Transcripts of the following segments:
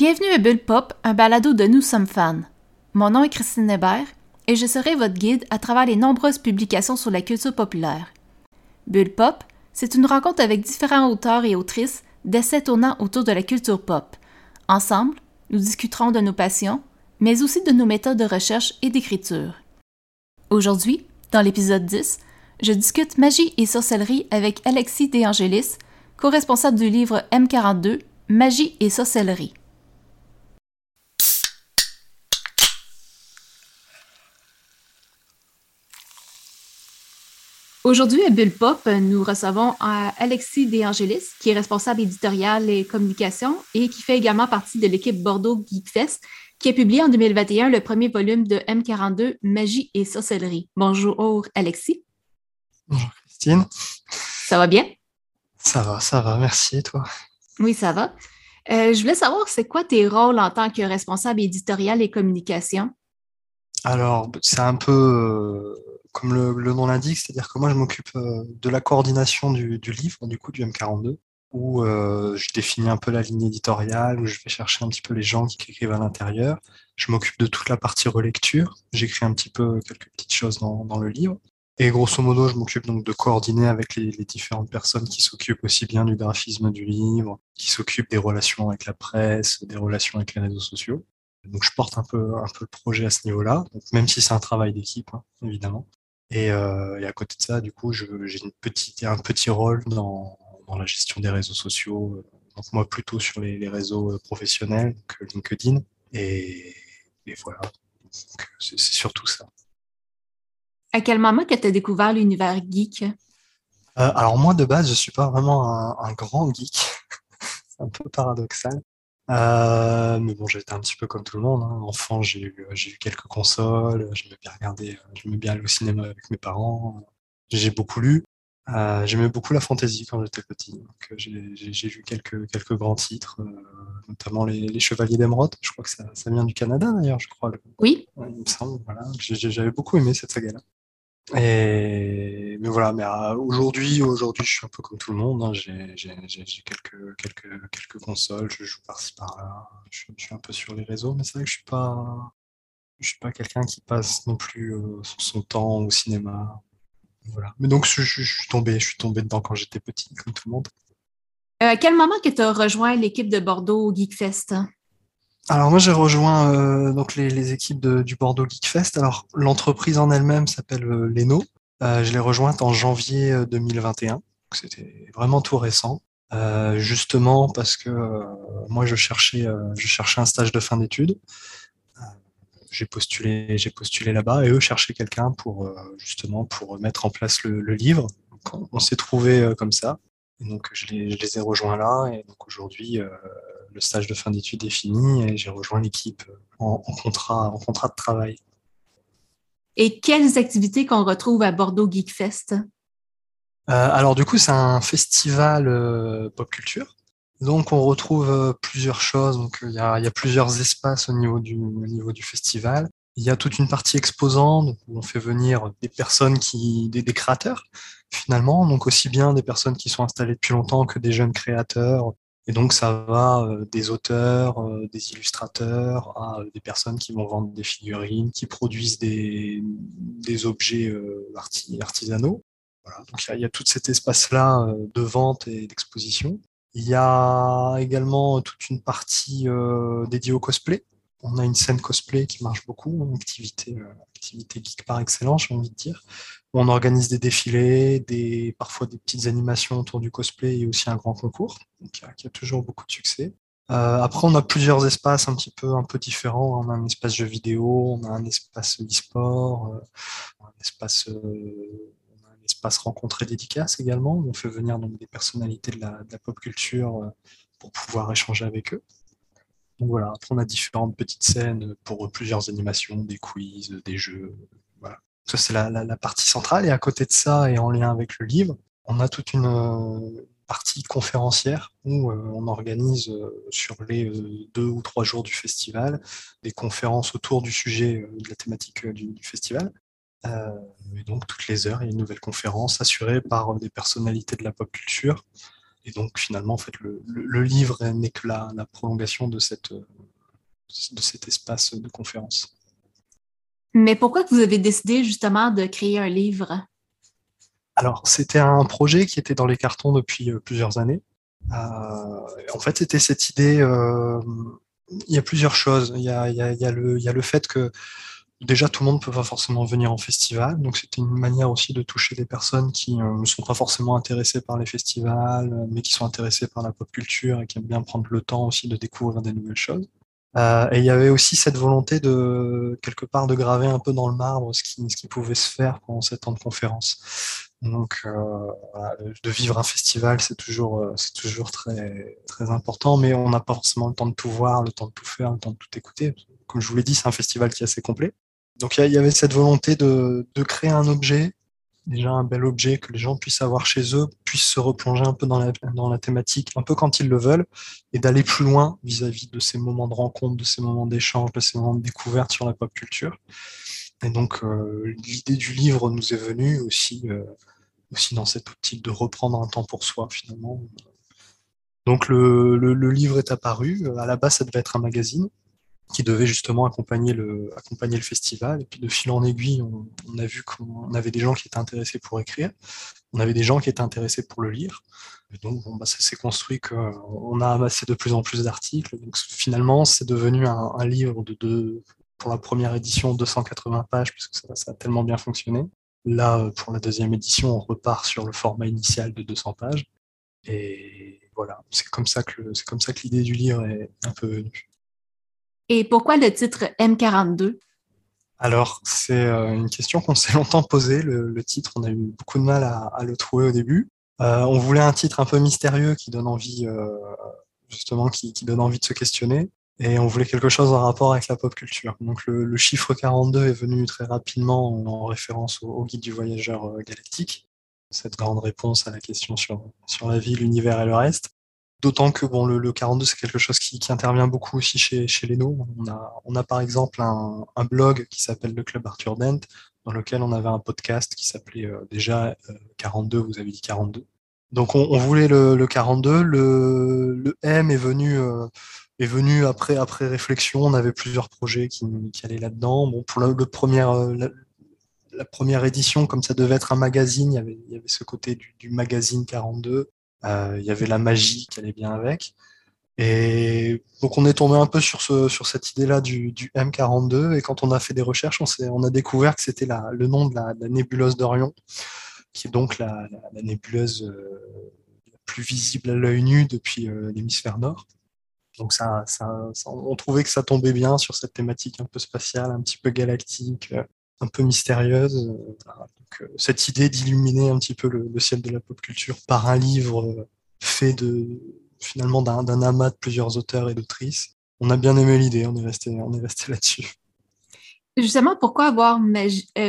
Bienvenue à Bulle Pop, un balado de Nous sommes fans. Mon nom est Christine Hébert et je serai votre guide à travers les nombreuses publications sur la culture populaire. Bulle Pop, c'est une rencontre avec différents auteurs et autrices d'essais tournant autour de la culture pop. Ensemble, nous discuterons de nos passions, mais aussi de nos méthodes de recherche et d'écriture. Aujourd'hui, dans l'épisode 10, je discute magie et sorcellerie avec Alexis De Angelis, co-responsable du livre M42 Magie et sorcellerie. Aujourd'hui, à Bulle Pop, nous recevons Alexis De Angelis, qui est responsable éditorial et communication et qui fait également partie de l'équipe Bordeaux Geekfest, qui a publié en 2021 le premier volume de M42 Magie et sorcellerie. Bonjour, Alexis. Bonjour, Christine. Ça va bien? Ça va, ça va, merci. Toi? Oui, ça va. Euh, je voulais savoir, c'est quoi tes rôles en tant que responsable éditorial et communication? Alors, c'est un peu euh, comme le, nom l'indique, c'est-à-dire que moi, je m'occupe euh, de la coordination du, livre, du coup, du M42, où je définis un peu la ligne éditoriale, où je vais chercher un petit peu les gens qui écrivent à l'intérieur. Je m'occupe de toute la partie relecture. J'écris un petit peu quelques petites choses dans le livre. Et grosso modo, je m'occupe donc de coordonner avec les, différentes personnes qui s'occupent aussi bien du graphisme du livre, qui s'occupent des relations avec la presse, des relations avec les réseaux sociaux. Donc je porte un peu, un peu le projet à ce niveau-là, même si c'est un travail d'équipe, hein, évidemment. Euh, et, à côté de ça, du coup, j'ai une petite, un petit rôle dans, la gestion des réseaux sociaux. Donc moi, plutôt sur les, réseaux professionnels, que LinkedIn. Et, et voilà, c'est surtout ça. À quel moment que tu as découvert l'univers geek? Euh, alors moi, de base, je suis pas vraiment un, grand geek. c'est un peu paradoxal. Euh, mais bon, j'étais un petit peu comme tout le monde. Hein. Enfant, j'ai eu, eu quelques consoles, j'aimais bien regarder, j'aimais bien aller au cinéma avec mes parents. J'ai beaucoup lu. Euh, j'aimais beaucoup la fantasy quand j'étais petit. J'ai vu quelques, quelques grands titres, notamment les, Chevaliers d'Emeraude. Je crois que ça, ça vient du Canada d'ailleurs, je crois. Oui. il me semble. Voilà. J'avais beaucoup aimé cette saga-là. Mais voilà, mais euh, aujourd'hui, aujourd'hui, je suis un peu comme tout le monde. Hein. J'ai quelques, consoles, je joue par-ci par-là. Je, suis un peu sur les réseaux, mais c'est vrai que je suis pas, je suis pas quelqu'un qui passe non plus euh, son, temps au cinéma. Voilà. Mais donc je, suis tombé, je suis tombé dedans quand j'étais petit, comme tout le monde. Euh, quel moment que tu as rejoint l'équipe de Bordeaux Geekfest? Alors moi j'ai rejoint euh, donc les, équipes du Bordeaux Geek Fest. Alors l'entreprise en elle-même s'appelle euh, Leno. Euh, je l'ai rejointe en janvier 2021. C'était vraiment tout récent. justement parce que moi je cherchais je cherchais un stage de fin d'études. j'ai postulé j'ai postulé là-bas et eux cherchaient quelqu'un pour justement pour mettre en place le, livre. on, s'est trouvé comme ça. Donc je les, je les, ai rejoints là et donc aujourd'hui le stage de fin d'études est fini et j'ai rejoint l'équipe en, contrat, en contrat de travail. Et quelles activités qu'on retrouve à Bordeaux Geekfest? Euh, alors du coup, c'est un festival euh, pop culture. Donc on retrouve euh, plusieurs choses. Donc il y, a, plusieurs espaces au niveau du, niveau du festival. Il y a toute une partie exposante où on fait venir des personnes qui, des, des, créateurs finalement, donc aussi bien des personnes qui sont installées depuis longtemps que des jeunes créateurs et donc, ça va euh, des auteurs, euh, des illustrateurs, à euh, des personnes qui vont vendre des figurines, qui produisent des, objets artisanaux. Il y, a tout cet espace-là de vente et d'exposition. Il y a également toute une partie dédiée au cosplay. On a une scène cosplay qui marche beaucoup, une activité, activité geek par excellence, j'ai envie de dire. On organise des défilés, parfois des petites animations autour du cosplay et aussi un grand concours, qui a, toujours beaucoup de succès. Euh, après, on a plusieurs espaces un petit peu, différents. On a un espace jeux vidéo, on a un espace e-sport, euh, un espace, euh, espace rencontre dédicace également. On fait venir donc des personnalités de la pop culture pour pouvoir échanger avec eux. Donc voilà, on a différentes petites scènes pour plusieurs animations, des quiz, des jeux, ça, c'est la, partie centrale. Et à côté de ça, et en lien avec le livre, on a toute une euh, partie conférencière où euh, on organise euh, sur les deux ou trois jours du festival des conférences autour du sujet de la thématique du, festival. et donc, toutes les heures, il y a une nouvelle conférence assurée par des personnalités de la pop culture Et donc finalement, en fait, le, livre n'est que la, la, prolongation de, cette, de cet espace de conférence. Mais pourquoi vous avez décidé justement de créer un livre? Alors, c'était un projet qui était dans les cartons depuis plusieurs années. en fait, c'était cette idée il y a plusieurs choses. Il y a, il y a, il y a, le, il y a le fait que déjà tout le monde ne peut pas forcément venir en festival, donc c'était une manière aussi de toucher des personnes qui euh, ne sont pas forcément intéressées par les festivals, euh, mais qui sont intéressées par la pop culture et qui aiment bien prendre le temps aussi de découvrir des nouvelles choses. Euh, et il y avait aussi cette volonté de quelque part de graver un peu dans le marbre ce qui, ce qui pouvait se faire pendant ces temps de conférence. Donc, euh, de vivre un festival, c'est toujours, c'est toujours très, très important, mais on n'a pas forcément le temps de tout voir, le temps de tout faire, le temps de tout écouter. Comme je vous l'ai dit, c'est un festival qui est assez complet. Donc, il y, avait cette volonté de, de créer un objet, déjà un bel objet que les gens puissent avoir chez eux, puissent se replonger un peu dans la, dans la thématique, un peu quand ils le veulent, et d'aller plus loin vis-à-vis -vis de ces moments de rencontre, de ces moments d'échange, de ces moments de découverte sur la pop culture. Et donc, euh, l'idée du livre nous est venue aussi, euh, aussi dans cette optique de reprendre un temps pour soi, finalement. Donc, le, le, livre est apparu. À la base, ça devait être un magazine qui devait justement accompagner le, festival. Et puis, de fil en aiguille, on, a vu qu'on avait des gens qui étaient intéressés pour écrire. On avait des gens qui étaient intéressés pour le lire. Et donc, bah, ça s'est construit qu'on a amassé de plus en plus d'articles. Donc, finalement, c'est devenu un, un livre de, de pour la première édition 280 pages, puisque ça, ça, a tellement bien fonctionné. Là, pour la deuxième édition, on repart sur le format initial de 200 pages. Et voilà, c'est comme ça que c'est comme ça que l'idée du livre est un peu venue. Et pourquoi le titre M42 Alors, c'est euh, une question qu'on s'est longtemps posée. Le, titre, on a eu beaucoup de mal à, le trouver au début. Euh, on voulait un titre un peu mystérieux qui donne envie, euh, justement, qui, donne envie de se questionner et on voulait quelque chose en rapport avec la pop culture. Donc le, chiffre 42 est venu très rapidement en référence au, guide du voyageur galactique, cette grande réponse à la question sur, sur la vie, l'univers et le reste. D'autant que le, 42, c'est quelque chose qui, intervient beaucoup aussi chez, chez Leno. On a, on a par exemple un, blog qui s'appelle le Club Arthur Dent, dans lequel on avait un podcast qui s'appelait euh, déjà 42, euh, vous avez dit 42. Donc on, voulait le, le, 42, le, M est venu est venu après, après réflexion. On avait plusieurs projets qui, qui allaient là-dedans. Bon, pour le, premier, euh, la, première édition, comme ça devait être un magazine, il y avait, ce côté du magazine 42. Euh, il y avait la magie qui allait bien avec. Et donc on est tombé un peu sur, ce, sur cette idée-là du, du, M42. Et quand on a fait des recherches, on, on a découvert que c'était le nom de la, nébuleuse d'Orion, qui est donc la, la nébuleuse euh, la plus visible à l'œil nu depuis euh, l'hémisphère nord. Donc ça, on trouvait que ça tombait bien sur cette thématique un peu spatiale, un petit peu galactique, un peu mystérieuse. Euh, euh, cette idée d'illuminer un petit peu le, ciel de la pop culture par un livre fait de finalement d'un amas de plusieurs auteurs et d'autrices. On a bien aimé l'idée, on est resté, on est resté là-dessus. Justement, pourquoi avoir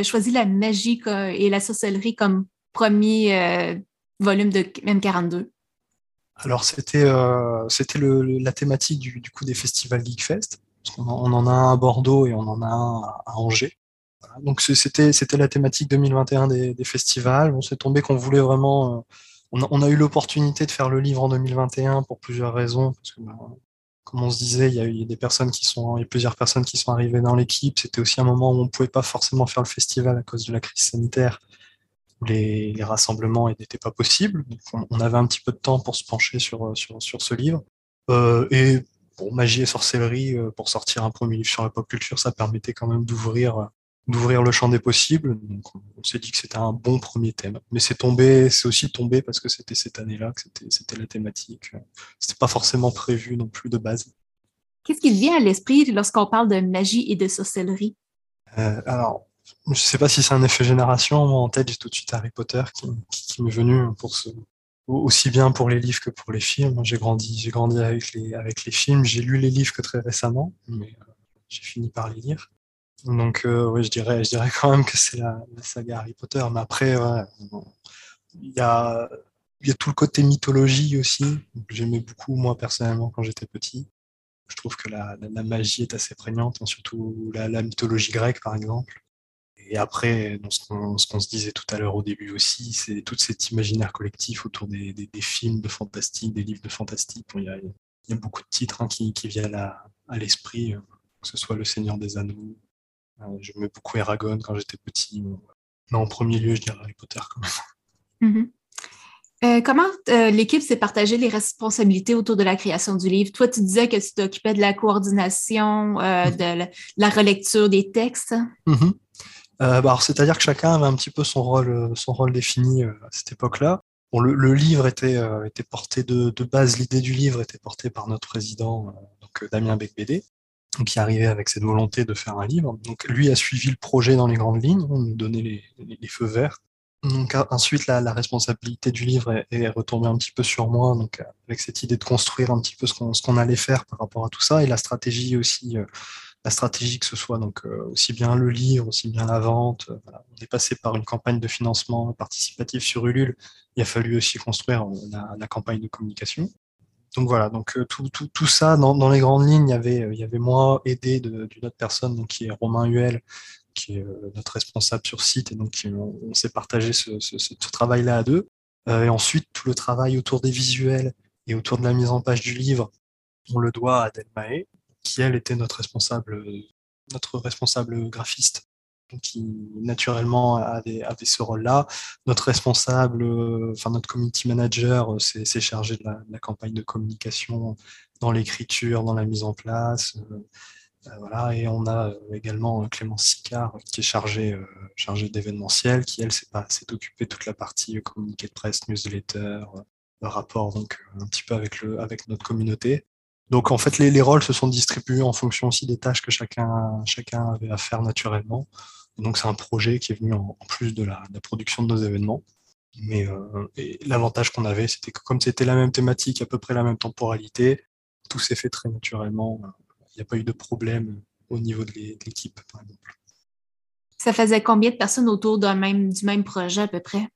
choisi la magie et la sorcellerie comme premier volume de M42 alors c'était euh, c'était la thématique du, du, coup des festivals Geekfest. Parce on, on, en a un à Bordeaux et on en a un à, Angers. Donc c'était c'était la thématique 2021 des, festivals. On s'est tombé qu'on voulait vraiment. Euh, on, a, eu l'opportunité de faire le livre en 2021 pour plusieurs raisons. Bah, comme on se disait, il y, a, a des personnes qui sont, il y a plusieurs personnes qui sont arrivées dans l'équipe. C'était aussi un moment où on pouvait pas forcément faire le festival à cause de la crise sanitaire les, les rassemblements n'étaient pas possibles. Donc on, avait un petit peu de temps pour se pencher sur, sur, sur ce livre. Euh, et pour magie et sorcellerie, euh, pour sortir un premier livre sur la pop culture, ça permettait quand même d'ouvrir d'ouvrir le champ des possibles. Donc on s'est dit que c'était un bon premier thème. Mais c'est tombé, c'est aussi tombé parce que c'était cette année-là, que c'était, c'était la thématique. C'était pas forcément prévu non plus de base. Qu'est-ce qui vient à l'esprit lorsqu'on parle de magie et de sorcellerie? Euh, alors, je sais pas si c'est un effet génération. Moi, en tête, j'ai tout de suite Harry Potter qui, qui, m'est venu pour ce, aussi bien pour les livres que pour les films. J'ai grandi, j'ai grandi avec les, avec les films. J'ai lu les livres que très récemment, mais euh, j'ai fini par les lire. Donc, euh, oui, je dirais, je dirais quand même que c'est la, saga Harry Potter. Mais après, il y a, y a tout le côté mythologie aussi. J'aimais beaucoup, moi, personnellement, quand j'étais petit. Je trouve que la, la, magie est assez prégnante, hein, surtout la, mythologie grecque, par exemple. Et après, ce qu'on se disait tout à l'heure au début aussi, c'est tout cet imaginaire collectif autour des, films de fantastique, des livres de fantastique. il, y a, beaucoup de titres hein, qui, viennent à, l'esprit, euh, que ce soit Le Seigneur des Anneaux. Euh, je mets beaucoup Eragon quand j'étais petit. Mais en premier lieu, je dirais Harry Potter quand même. Mm-hmm. Euh, comment euh, l'équipe s'est partagée les responsabilités autour de la création du livre? Toi, tu disais que tu t'occupais de la coordination, euh, mm-hmm. de la, relecture des textes. Mm-hmm. Bah, c'est-à-dire que chacun avait un petit peu son rôle, son rôle défini à cette époque-là. Bon, le, livre était, était porté de, de base, l'idée du livre était portée par notre président, donc Damien Becbédé, qui arrivait avec cette volonté de faire un livre. Donc lui a suivi le projet dans les grandes lignes, on nous donnait les, les feux verts. Donc ensuite, la, responsabilité du livre est, retombée un petit peu sur moi, donc euh, avec cette idée de construire un petit peu ce qu'on allait faire par rapport à tout ça, et la stratégie aussi, euh, la stratégie que ce soit donc euh, aussi bien le livre, aussi bien la vente. On est passé par une campagne de financement participatif sur Ulule. Il a fallu aussi construire la, campagne de communication. Donc voilà, donc tout, tout, tout ça dans, les grandes lignes, il y avait, il y avait moi aidé d'une autre personne qui est Romain Huel, qui est euh, notre responsable sur site, et donc on, s'est partagé ce, travail-là à deux. Euh, et ensuite, tout le travail autour des visuels et autour de la mise en page du livre, on le doit à Delmae, qui elle était notre responsable, notre responsable graphiste, qui naturellement avait, ce rôle-là. Notre responsable, enfin notre community manager, s'est chargé de la, campagne de communication dans l'écriture, dans la mise en place. Euh, euh, voilà, et on a euh, également euh, Clémence Sicard qui est chargée, chargée d'événementiel, qui elle s'est occupée de toute la partie communiqué de presse, newsletter, rapport donc un petit peu avec, le, avec notre communauté. Donc en fait les, les, rôles se sont distribués en fonction aussi des tâches que chacun, chacun avait à faire naturellement. Donc c'est un projet qui est venu en, plus de la, la, production de nos événements. Mais l'avantage qu'on avait, c'était que comme c'était la même thématique, à peu près la même temporalité, tout s'est fait très naturellement il n'y a pas eu de problème au niveau de l'équipe, par exemple. Ça faisait combien de personnes autour même, du même projet à peu près?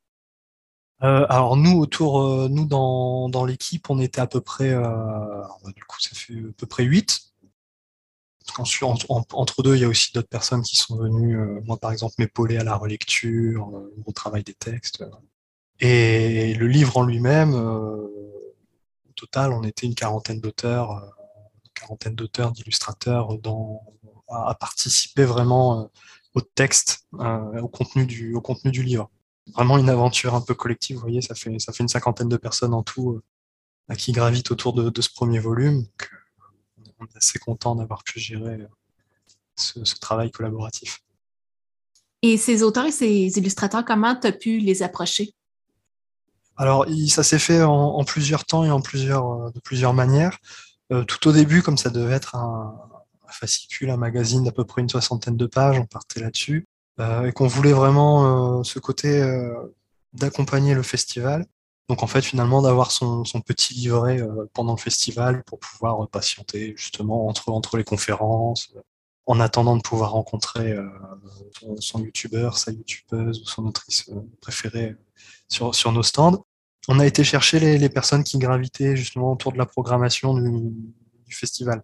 Euh, alors nous, autour, euh, nous dans, l'équipe, on était à peu près, euh, du coup, ça fait à peu près 8. Entre deux, il y a aussi d'autres personnes qui sont venues, moi par exemple, m'épauler à la relecture, au travail des textes. Et le livre en lui-même, au total, on était une quarantaine d'auteurs quarantaine d'auteurs, d'illustrateurs à, participer vraiment euh, au texte, euh, au, contenu du, livre. Vraiment une aventure un peu collective, vous voyez, ça fait, une cinquantaine de personnes en tout euh, qui gravitent autour de, ce premier volume. On est assez content d'avoir pu gérer ce, travail collaboratif. Et ces auteurs et ces illustrateurs, comment tu as pu les approcher? Alors, ça s'est fait en, plusieurs temps et en plusieurs, de plusieurs manières. Euh, tout au début, comme ça devait être un, fascicule, un magazine d'à peu près une soixantaine de pages, on partait là-dessus, euh, et qu'on voulait vraiment euh, ce côté d'accompagner le festival. Donc en fait, finalement, d'avoir son, petit livret pendant le festival pour pouvoir patienter justement entre, entre les conférences, en attendant de pouvoir rencontrer son, youtubeur, sa youtubeuse ou son autrice préférée sur, sur nos stands on a été chercher les, personnes qui gravitaient justement autour de la programmation du, festival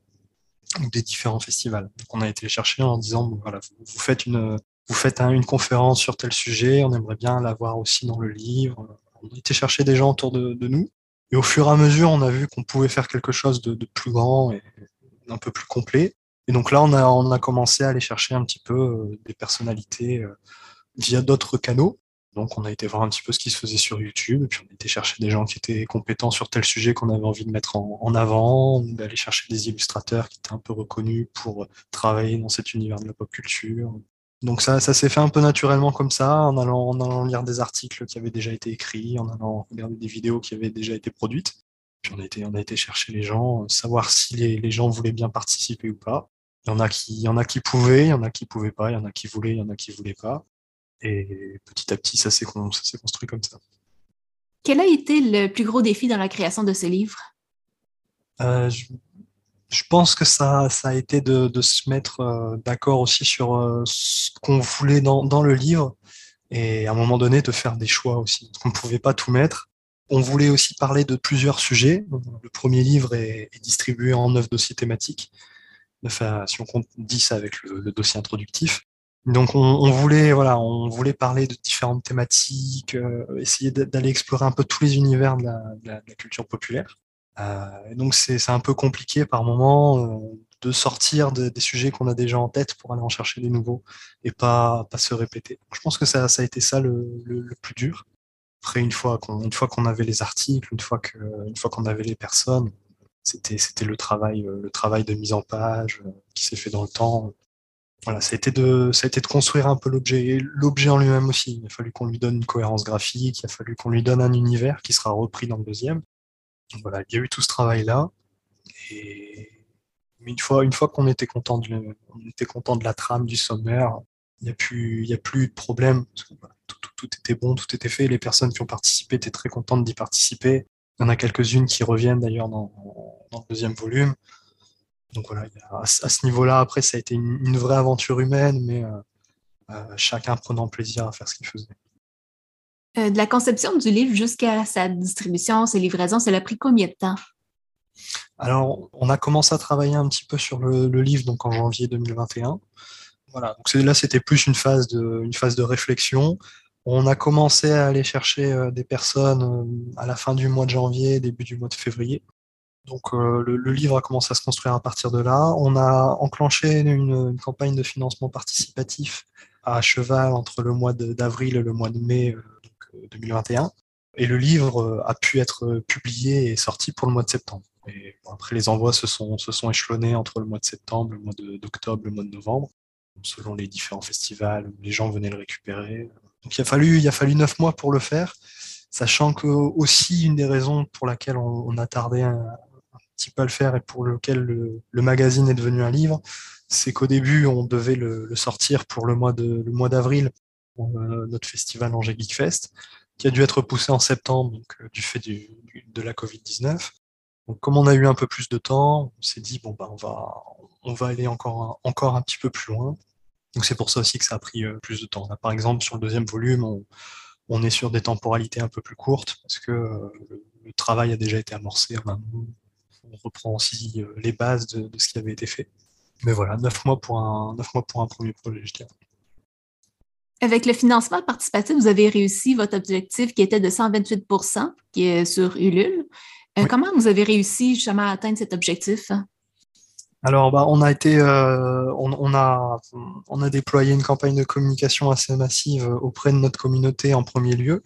ou des différents festivals. Donc on a été chercher en disant voilà, vous, faites une vous faites une conférence sur tel sujet, on aimerait bien l'avoir aussi dans le livre. On été chercher des gens autour de, nous. Et au fur et à mesure, on a vu qu'on pouvait faire quelque chose de, plus grand et un peu plus complet. Et donc là, on a, on a commencé à aller chercher un petit peu euh, des personnalités euh, via d'autres canaux. Donc on a été voir un petit peu ce qui se faisait sur YouTube, et puis on a été chercher des gens qui étaient compétents sur tel sujet qu'on avait envie de mettre en, avant, d'aller chercher des illustrateurs qui étaient un peu reconnus pour travailler dans cet univers de la pop culture. Donc ça, ça s'est fait un peu naturellement comme ça, en allant, en allant lire des articles qui avaient déjà été écrits, en allant regarder des vidéos qui avaient déjà été produites. Puis on a été, on a été chercher les gens, savoir si les, les gens voulaient bien participer ou pas. Il y en a qui, il y en a qui pouvaient, il y en a qui pouvaient pas, il y en a qui voulaient, il y en a qui voulaient pas. Et petit à petit, ça s'est construit comme ça. Quel a été le plus gros défi dans la création de ce livre? Euh, je, pense que ça, ça a été de, se mettre euh, d'accord aussi sur euh, ce qu'on voulait dans, le livre et à un moment donné de faire des choix aussi. On ne pouvait pas tout mettre. On voulait aussi parler de plusieurs sujets. Le premier livre est, distribué en neuf dossiers thématiques. Enfin, si on compte 10 avec le dossier introductif. Donc on, voulait voilà, on voulait parler de différentes thématiques, essayer d'aller explorer un peu tous les univers de la, culture populaire. Donc c'est un peu compliqué par moment de sortir des sujets qu'on a déjà en tête pour aller en chercher des nouveaux et pas, pas se répéter. Je pense que ça, ça a été ça le, le, plus dur. Après, une fois qu'on qu'on avait les articles, une fois qu'on avait les personnes, c'était le travail le travail de mise en page euh, qui s'est fait dans le temps. Voilà, ça a été de ça a été de construire un peu l'objet l'objet en lui-même aussi. Il a fallu qu'on lui donne une cohérence graphique, il a fallu qu'on lui donne un univers qui sera repris dans le deuxième. Voilà, il y a eu tout ce travail là et mais une fois, une fois qu'on était content de, on était content de la trame, du sommaire, il n'y a plus, a plus de problème. Tout, était bon, tout était fait. Les personnes qui ont participé étaient très contentes d'y participer. Il y en a quelques-unes qui reviennent d'ailleurs dans, le deuxième volume. Donc voilà, à, ce niveau-là, après, ça a été une, vraie aventure humaine, mais euh, euh, chacun prenant plaisir à faire ce qu'il faisait. Euh, de la conception du livre jusqu'à sa distribution, ses livraisons, ça a pris combien de temps? Alors, on a commencé à travailler un petit peu sur le, livre donc en janvier 2021. Voilà, donc là c'était plus une phase de une phase de réflexion. On a commencé à aller chercher euh, des personnes euh, à la fin du mois de janvier, début du mois de février. Donc le, livre a commencé à se construire à partir de là. On a enclenché une, campagne de financement participatif à cheval entre le mois d'avril et le mois de mai 2021. Et le livre a pu être publié et sorti pour le mois de septembre. Et après, les envois se sont, se sont échelonnés entre le mois de septembre, le mois d'octobre, le mois de novembre, selon les différents festivals les gens venaient le récupérer. Donc il a fallu, il a fallu neuf mois pour le faire, sachant que aussi une des raisons pour laquelle on, a tardé un, petit peu à le faire et pour lequel le, magazine est devenu un livre, c'est qu'au début on devait le, sortir pour le mois le d'avril euh, notre festival Angers Geek Fest, qui a dû être poussé en septembre euh, du fait de la Covid-19. Donc, comme on a eu un peu plus de temps, on s'est dit bon bah on va on va aller encore un, encore un petit peu plus loin. Donc c'est pour ça aussi que ça a pris euh, plus de temps. par exemple, sur le deuxième volume, on, est sur des temporalités un peu plus courtes parce que euh, le, travail a déjà été amorcé. On reprend aussi euh, les bases de, ce qui avait été fait. Mais voilà, neuf mois pour un, mois pour un premier projet, je dirais. Avec le financement participatif, vous avez réussi votre objectif qui était de 128% qui est sur Ulule. Euh, comment vous avez réussi justement à atteindre cet objectif? Alors, bah, on a été, euh, on, a, on a déployé une campagne de communication assez massive auprès de notre communauté en premier lieu,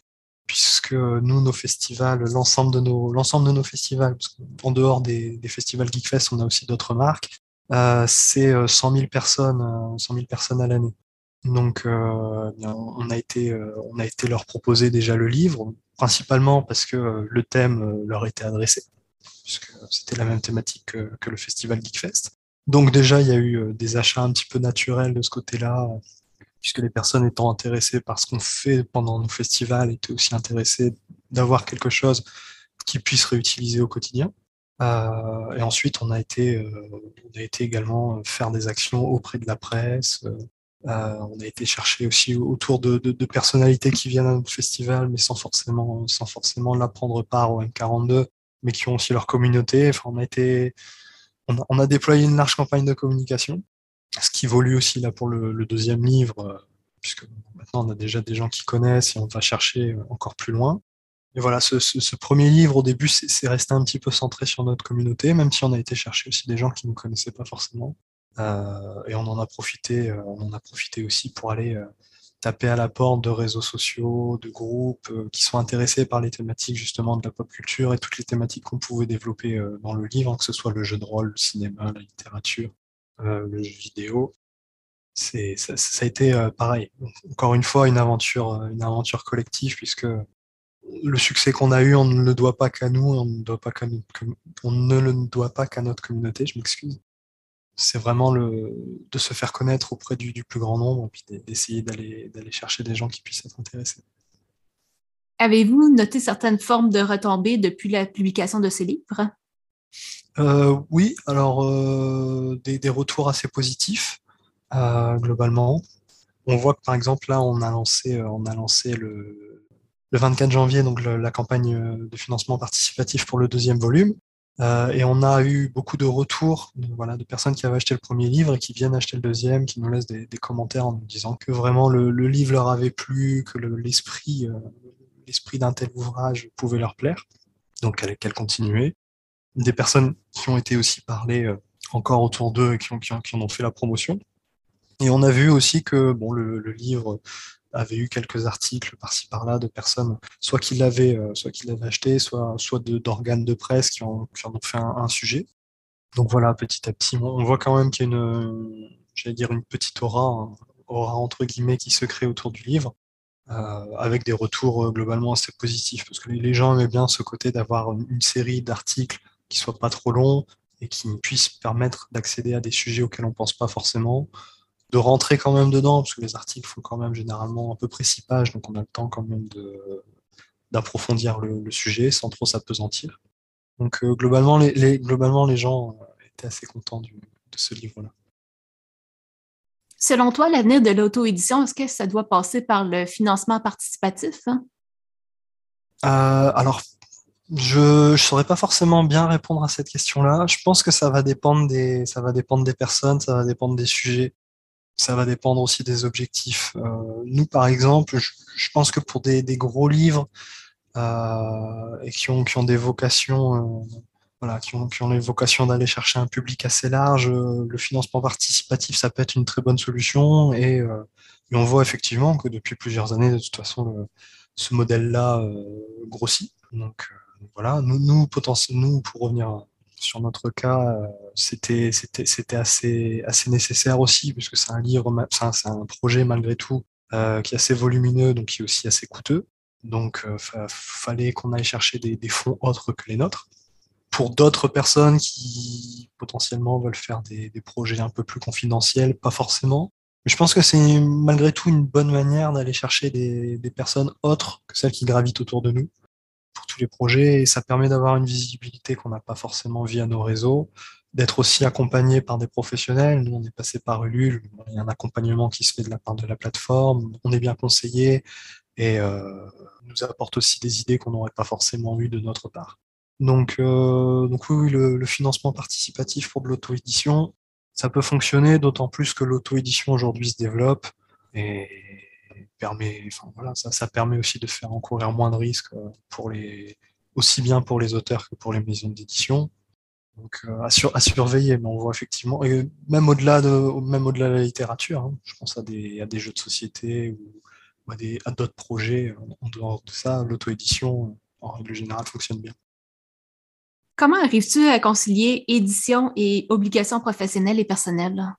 puisque nous, nos festivals, l'ensemble de nos, l'ensemble de nos festivals, en dehors des, festivals Geekfest, on a aussi d'autres marques, euh, c'est 100 000 personnes, 100 000 personnes à l'année. Donc, on a été, on a été leur proposer déjà le livre principalement parce que euh, le thème euh, leur était adressé, puisque c'était la même thématique que, le festival Geekfest. Donc déjà, il y a eu euh, des achats un petit peu naturels de ce côté-là, puisque les personnes étant intéressées par ce qu'on fait pendant nos festivals étaient aussi intéressées d'avoir quelque chose qu'ils puissent réutiliser au quotidien. et ensuite, on a été, on a été également faire des actions auprès de la presse, euh, on a été chercher aussi autour de, personnalités qui viennent à notre festival, mais sans forcément, sans forcément la prendre part au M42, mais qui ont aussi leur communauté. Enfin, on a été, on a, déployé une large campagne de communication, ce qui évolue aussi là pour le, deuxième livre, euh, puisque maintenant on a déjà des gens qui connaissent et on va chercher encore plus loin. Et voilà, ce, premier livre, au début, c'est resté un petit peu centré sur notre communauté, même si on a été chercher aussi des gens qui ne connaissaient pas forcément. Euh, et on en a profité, euh, on en a profité aussi pour aller euh, taper à la porte de réseaux sociaux, de groupes qui sont intéressés par les thématiques justement de la pop culture et toutes les thématiques qu'on pouvait développer dans le livre, hein, que ce soit le jeu de rôle, le cinéma, la littérature, le jeu vidéo. C'est, ça, a été pareil. Encore une fois, une aventure, une aventure collective puisque le succès qu'on a eu, on ne le doit pas qu'à nous, on ne, doit pas qu'à on ne le doit pas qu'à notre communauté, je m'excuse c'est vraiment le, de se faire connaître auprès du, plus grand nombre et puis d'essayer d'aller, d'aller chercher des gens qui puissent être intéressés. Avez-vous noté certaines formes de retombées depuis la publication de ces livres? Euh, oui, alors euh, des, retours assez positifs euh, globalement. On voit que par exemple là, on a lancé, on a lancé le, le 24 janvier donc la campagne de financement participatif pour le deuxième volume. Euh, et on a eu beaucoup de retours de, voilà, de personnes qui avaient acheté le premier livre et qui viennent acheter le deuxième, qui nous laissent des, commentaires en nous disant que vraiment le, livre leur avait plu, que l'esprit l'esprit d'un tel ouvrage pouvait leur plaire, donc qu'elle continuait. Des personnes qui ont été aussi parlées encore autour d'eux et qui, ont, qui, en ont fait la promotion. Et on a vu aussi que bon, le, livre avait eu quelques articles par-ci par-là de personnes, soit qui l'avaient, euh, soit qui l'avaient acheté, soit, soit d'organes de, presse qui en, qui en ont fait un, sujet. Donc voilà, petit à petit, on voit quand même qu'il y a une, j'allais dire une petite aura, aura entre guillemets, qui se crée autour du livre, euh, avec des retours euh, globalement assez positifs, parce que les gens aimaient bien ce côté d'avoir une série d'articles qui soient pas trop longs, et qui puisse permettre d'accéder à des sujets auxquels on pense pas forcément, de rentrer quand même dedans, parce que les articles font quand même généralement un peu précis page, donc on a le temps quand même d'approfondir le, sujet sans trop s'apesantir. Donc euh, globalement, les, globalement, les gens euh, étaient assez contents de ce livre-là. Selon toi, l'avenir de l'auto-édition, est-ce que ça doit passer par le financement participatif? Hein? Euh, alors, je ne saurais pas forcément bien répondre à cette question-là. Je pense que ça va dépendre des, ça va dépendre des personnes, ça va dépendre des sujets, ça va dépendre aussi des objectifs. Euh, nous, par exemple, je, pense que pour des, gros livres euh, et qui ont, des vocations, euh, voilà, qui ont, les vocations d'aller chercher un public assez large, le financement participatif, ça peut être une très bonne solution. Et, on voit effectivement que depuis plusieurs années, de toute façon, ce modèle-là grossit. Donc voilà, nous, nous, nous, pour revenir sur notre cas, euh, c'était, assez, nécessaire aussi, puisque c'est un livre, c'est un, projet malgré tout euh, qui est assez volumineux, donc qui est aussi assez coûteux. Donc, euh, fallait qu'on aille chercher des, fonds autres que les nôtres. Pour d'autres personnes qui potentiellement veulent faire des, projets un peu plus confidentiels, pas forcément. Mais je pense que c'est malgré tout une bonne manière d'aller chercher des personnes autres que celles qui gravitent autour de nous pour tous les projets et ça permet d'avoir une visibilité qu'on n'a pas forcément via nos réseaux, d'être aussi accompagné par des professionnels. Nous, on est passé par Ulule, il y a un accompagnement qui se fait de la part de la plateforme, on est bien conseillé et euh, nous apporte aussi des idées qu'on n'aurait pas forcément eues de notre part. Donc, euh, donc oui, le, le, financement participatif pour de l'auto-édition, ça peut fonctionner, d'autant plus que l'auto-édition aujourd'hui se développe permet, ça, permet aussi de faire encourir moins de risques euh, pour les, aussi bien pour les auteurs que pour les maisons d'édition. Donc euh, à, surveiller, mais on voit effectivement, même au-delà de, même au-delà de la littérature, hein, je pense à des, à des jeux de société ou, à, à d'autres projets. En dehors de ça, l'auto-édition, en règle générale, fonctionne bien. Comment arrives-tu à concilier édition et obligations professionnelles et personnelles?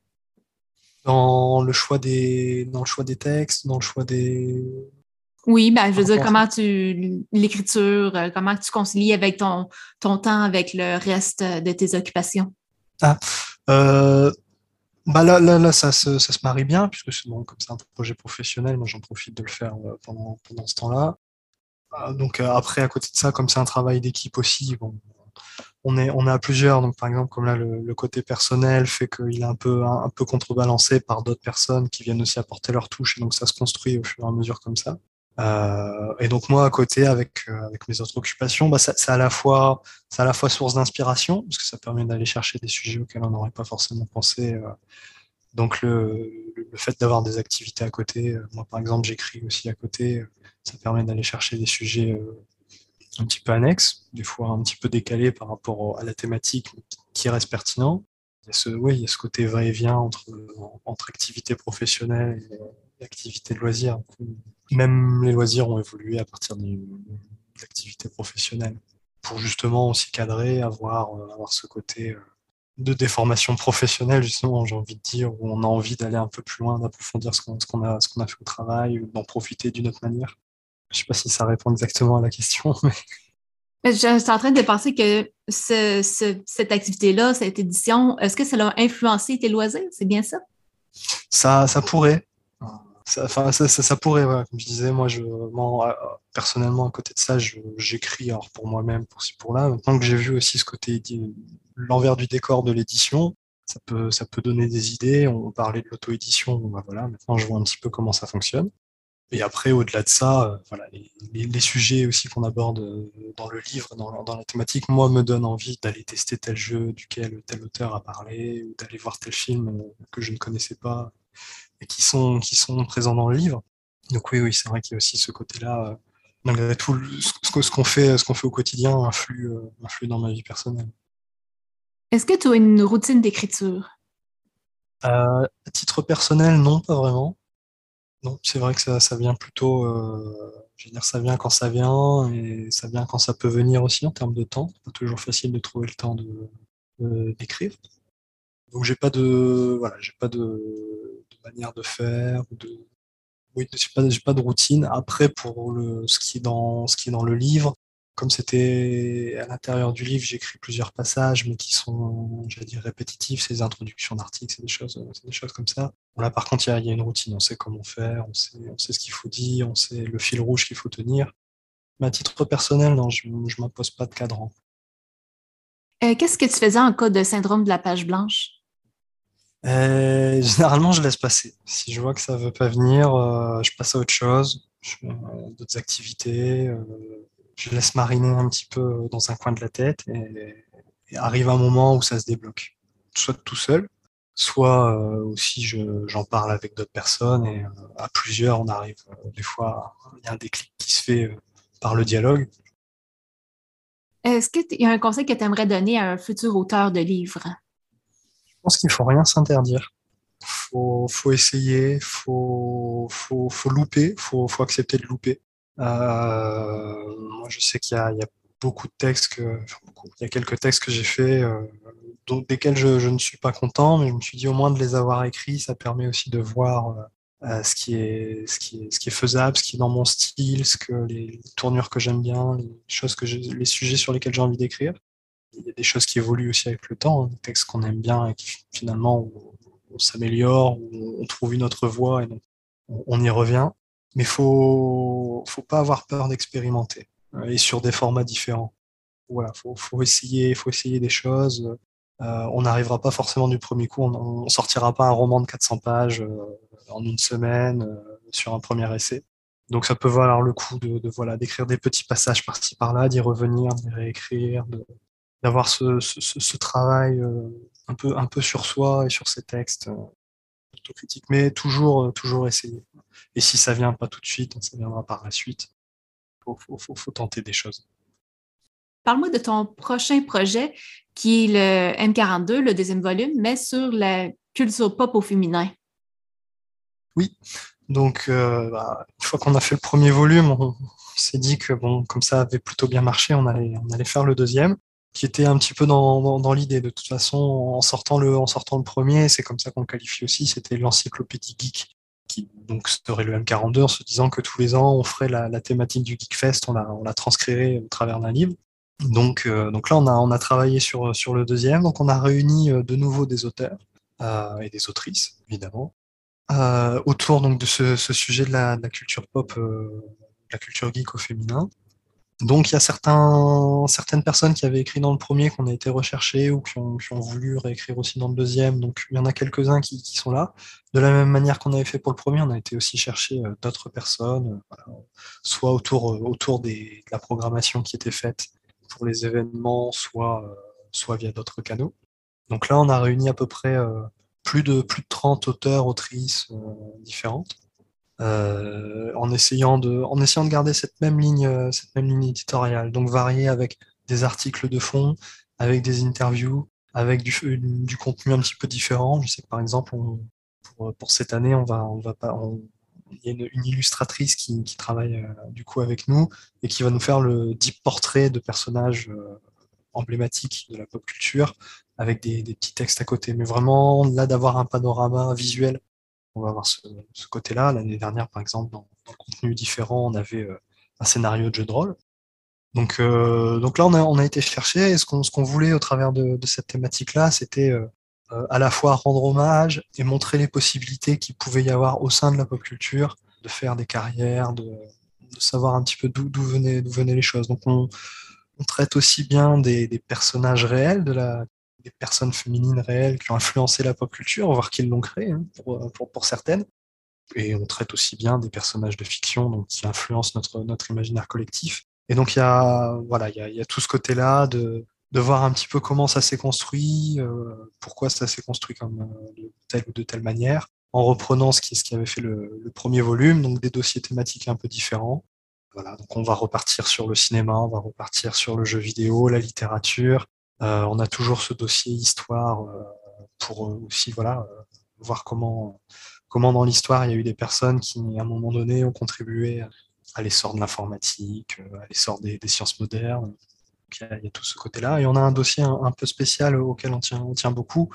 Dans le choix des dans le choix des textes, dans le choix des oui, ben, je veux dire, comment tu l'écriture, euh, comment tu concilies avec ton, ton temps avec le reste de tes occupations? Ah, euh, bah là, là, là ça, se, ça se marie bien, puisque c'est bon, comme c'est un projet professionnel, moi j'en profite de le faire euh, pendant, pendant ce temps-là. Donc après, à côté de ça, comme c'est un travail d'équipe aussi, bon, on est, on a plusieurs. Donc, par exemple, comme là, le, côté personnel fait qu'il est un peu, un, peu contrebalancé par d'autres personnes qui viennent aussi apporter leur touche. Et donc, ça se construit au fur et à mesure comme ça. Euh, et donc, moi, à côté, avec, euh, avec mes autres occupations, bah, c'est à la fois, à la fois source d'inspiration, parce que ça permet d'aller chercher des sujets auxquels on n'aurait pas forcément pensé. Euh. donc, le, le fait d'avoir des activités à côté, moi, par exemple, j'écris aussi à côté, ça permet d'aller chercher des sujets un petit peu annexe, des fois un petit peu décalé par rapport à la thématique qui reste pertinent. Il y a ce, oui, il y a ce côté va-et-vient entre, entre activité professionnelle et activité de loisirs. Même les loisirs ont évolué à partir des activités professionnelles pour justement aussi cadrer, avoir, avoir ce côté euh, de déformation professionnelle, justement, j'ai envie de dire, où on a envie d'aller un peu plus loin, d'approfondir ce qu'on a, ce qu'on a fait au travail, d'en profiter d'une autre manière. Je ne sais pas si ça répond exactement à la question. Mais... Je suis en train de penser que cette activité-là, cette édition, est-ce que ça a influencé tes loisirs? C'est bien ça? Ça, ça pourrait. Ça, enfin, ça, ça, pourrait, comme je disais, moi, je, personnellement, à côté de ça, j'écris pour moi-même, pour ci, pour là. Maintenant que j'ai vu aussi ce côté, l'envers du décor de l'édition, ça peut, ça peut donner des idées. On parlait de l'auto-édition, bah voilà, maintenant je vois un petit peu comment ça fonctionne. Et après, au-delà de ça, voilà, les, sujets aussi qu'on aborde dans le livre, dans, dans, la thématique, moi, me donnent envie d'aller tester tel jeu duquel tel auteur a parlé, ou d'aller voir tel film que je ne connaissais pas et qui sont, qui sont présents dans le livre. Donc oui, oui, c'est vrai qu'il y a aussi ce côté-là. malgré tout, ce qu'on fait, ce qu'on fait au quotidien influe, influe dans ma vie personnelle. Est-ce que tu as une routine d'écriture? Euh, À titre personnel, non, pas vraiment. C'est vrai que ça, vient plutôt. Euh, je veux dire, ça vient quand ça vient et ça vient quand ça peut venir aussi en termes de temps. C'est pas toujours facile de trouver le temps de, d'écrire. Donc j'ai pas de voilà, j'ai pas de, manière de faire de oui, pas, pas de routine. Après pour le ce ce qui est dans le livre, comme c'était à l'intérieur du livre, j'écris plusieurs passages, mais qui sont, j'allais dire, répétitifs, ces introductions d'articles, c'est des choses, des choses comme ça. là, par contre, il y, a une routine, on sait comment faire, on sait, on sait ce qu'il faut dire, on sait le fil rouge qu'il faut tenir. Mais à titre personnel, non, je ne m'impose pas de cadran. Euh, qu'est-ce que tu faisais en cas de syndrome de la page blanche? Euh, généralement, je laisse passer. Si je vois que ça ne veut pas venir, euh, je passe à autre chose, d'autres activités je laisse mariner un petit peu dans un coin de la tête et, arrive un moment où ça se débloque. Soit tout seul, soit euh, aussi j'en parle avec d'autres personnes et euh, à plusieurs on arrive euh, des fois, il y a un déclic qui se fait par le dialogue. Est-ce qu'il y a un conseil que tu aimerais donner à un futur auteur de livres? Je pense qu'il ne faut rien s'interdire. Faut, faut essayer, faut, faut, faut louper, faut, faut accepter de louper. Euh, moi, je sais qu'il y, a beaucoup de textes que, il y a quelques textes que j'ai faits, euh, desquels je, ne suis pas content, mais je me suis dit au moins de les avoir écrits, ça permet aussi de voir euh, ce, qui est, ce, qui est, faisable, ce qui est dans mon style, ce que les, tournures que j'aime bien, les choses que les sujets sur lesquels j'ai envie d'écrire. Il y a des choses qui évoluent aussi avec le temps, hein, des textes qu'on aime bien et qui finalement on, s'améliore, on, on trouve une autre voie et on, on y revient. Mais faut faut pas avoir peur d'expérimenter. euh, et sur des formats différents. Voilà, faut, faut essayer, faut essayer des choses. Euh, on n'arrivera pas forcément du premier coup, on, ne sortira pas un roman de 400 pages euh, en une semaine euh, sur un premier essai. Donc ça peut valoir le coup de, de voilà d'écrire des petits passages par-ci par-là, d'y revenir, d'y réécrire, d'avoir ce, ce, ce, travail un peu un peu sur soi et sur ses textes autocritique, mais toujours toujours essayer. Et si ça vient pas tout de suite, ça viendra par la suite. Il faut, tenter des choses. Parle-moi de ton prochain projet qui est le M42, le deuxième volume, mais sur la culture pop au féminin. Oui, donc euh, bah, une fois qu'on a fait le premier volume, on, s'est dit que bon, comme ça avait plutôt bien marché, on allait, on allait faire le deuxième, qui était un petit peu dans, dans, l'idée. De toute façon, en sortant le, en sortant le premier, c'est comme ça qu'on le qualifie aussi, c'était l'encyclopédie geek qui donc serait le M42 en se disant que tous les ans on ferait la, thématique du Geekfest, on la, on la transcrirait au travers d'un livre. Donc, euh, là on a, travaillé sur, le deuxième, donc on a réuni euh, de nouveau des auteurs euh, et des autrices évidemment autour donc de ce, sujet de la, de la culture pop, euh, la culture geek au féminin. Donc il y a certaines personnes qui avaient écrit dans le premier qu'on a été recherchées ou qui ont, voulu réécrire aussi dans le deuxième. Donc il y en a quelques-uns qui, sont là. De la même manière qu'on avait fait pour le premier, on a été aussi chercher euh, d'autres personnes, euh, soit autour, euh, de la programmation qui était faite pour les événements, soit, soit via d'autres canaux. Donc là, on a réuni à peu près plus de, plus de 30 auteurs, autrices différentes euh, en essayant de en essayant de garder cette même ligne euh, cette même ligne éditoriale donc varier avec des articles de fond avec des interviews avec du, du contenu un petit peu différent je sais que par exemple on, pour, pour cette année on va on va pas on, il y a une, une illustratrice qui, qui travaille euh, du coup avec nous et qui va nous faire le deep portrait de personnages euh, emblématiques de la pop culture avec des, des, petits textes à côté. Mais vraiment, là, d'avoir un panorama visuel on va avoir ce, côté-là. L'année dernière, par exemple, dans, le contenu différent, on avait euh, un scénario de jeu de rôle. Donc, euh, là, on a, été chercher, et ce qu'on voulait au travers de, cette thématique-là, c'était euh, à la fois rendre hommage et montrer les possibilités qu'il pouvait y avoir au sein de la pop culture, de faire des carrières, de, savoir un petit peu d'où venaient, les choses. Donc on, traite aussi bien des, personnages réels de la des personnes féminines réelles qui ont influencé la pop culture, voire qui l'ont créé, hein, pour, pour, certaines. et on traite aussi bien des personnages de fiction donc, qui influencent notre, imaginaire collectif. Et donc il y a, voilà, il y a, tout ce côté-là de, voir un petit peu comment ça s'est construit, euh, pourquoi ça s'est construit comme euh, de telle ou de telle manière, en reprenant ce qui, avait fait le, premier volume, donc des dossiers thématiques un peu différents. Donc on va repartir sur le cinéma, on va repartir sur le jeu vidéo, la littérature. Euh, on a toujours ce dossier histoire euh, pour aussi voilà voir comment comment dans l'histoire il y a eu des personnes qui à un moment donné ont contribué à l'essor de l'informatique, à l'essor des, des, sciences modernes. il, y a, il y, a, tout ce côté-là. Et on a un dossier un, peu spécial auquel on tient, on tient beaucoup,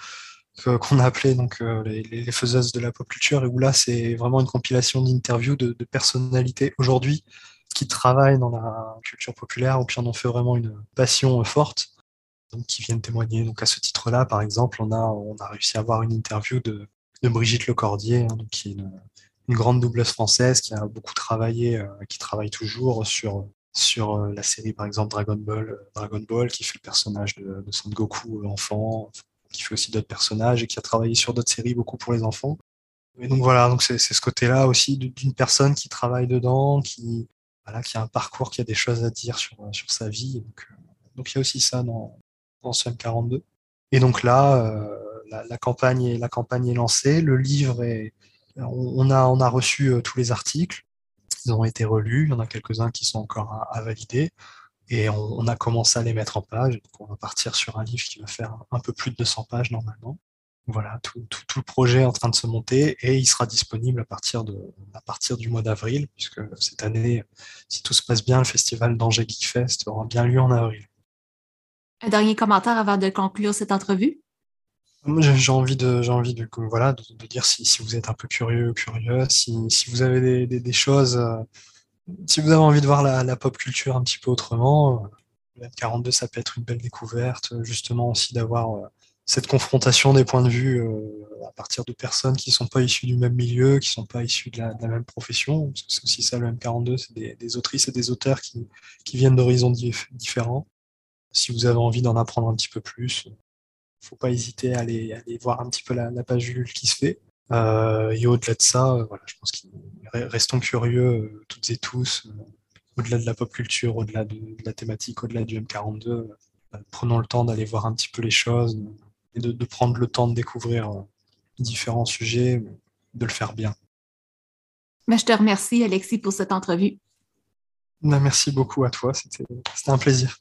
qu'on a appelé donc euh, les, les, faiseuses de la pop culture, et où là c'est vraiment une compilation d'interviews de, de, personnalités aujourd'hui qui travaillent dans la culture populaire ou qui en ont fait vraiment une passion forte, qui viennent témoigner. Donc à ce titre-là, par exemple, on a, on a réussi à avoir une interview de, Brigitte Lecordier, hein, donc qui est une, grande doubleuse française qui a beaucoup travaillé, euh, qui travaille toujours sur sur euh, la série par exemple Dragon Ball, Dragon Ball qui fait le personnage de, de Son Goku enfant, qui fait aussi d'autres personnages et qui a travaillé sur d'autres séries beaucoup pour les enfants. Et donc voilà, donc c'est ce côté-là aussi d'une personne qui travaille dedans, qui voilà, qui a un parcours, qui a des choses à dire sur sur sa vie. Donc, euh, donc il y a aussi ça dans ce M42. Et donc là, euh, la, campagne est lancée, le livre est on, a reçu euh, tous les articles, ils ont été relus, il y en a quelques-uns qui sont encore à, valider. Et on, a commencé à les mettre en page. Donc on va partir sur un livre qui va faire un peu plus de 200 pages normalement. Voilà, tout, le projet est en train de se monter et il sera disponible à partir, du mois d'avril, puisque cette année, si tout se passe bien, le festival d'Angers Geek aura bien lieu en avril. Un dernier commentaire avant de conclure cette entrevue? J'ai envie de, envie de, voilà, de, dire si, vous êtes un peu curieux, curieux, si, vous avez des, choses euh, si vous avez envie de voir la, pop culture un petit peu autrement, le 42 ça peut être une belle découverte, justement aussi d'avoir euh, cette confrontation des points de vue euh, à partir de personnes qui ne sont pas issues du même milieu, qui ne sont pas issues de la, même profession, c'est aussi ça le M42, c'est des, autrices et des auteurs qui viennent d'horizons différents. Si vous avez envie d'en apprendre un petit peu plus, faut pas hésiter à aller, à aller voir un petit peu la, la page Ulule qui se fait. Euh, et au-delà de ça, euh, voilà, je pense qu'il restons curieux euh, toutes et tous, au-delà de la pop culture, au-delà de, de, la thématique, au-delà du M42, euh, prenons le temps d'aller voir un petit peu les choses et de, de prendre le temps de découvrir différents sujets, de le faire bien. Mais je te remercie, Alexis, pour cette entrevue. Ben, merci beaucoup à toi, c'était un plaisir.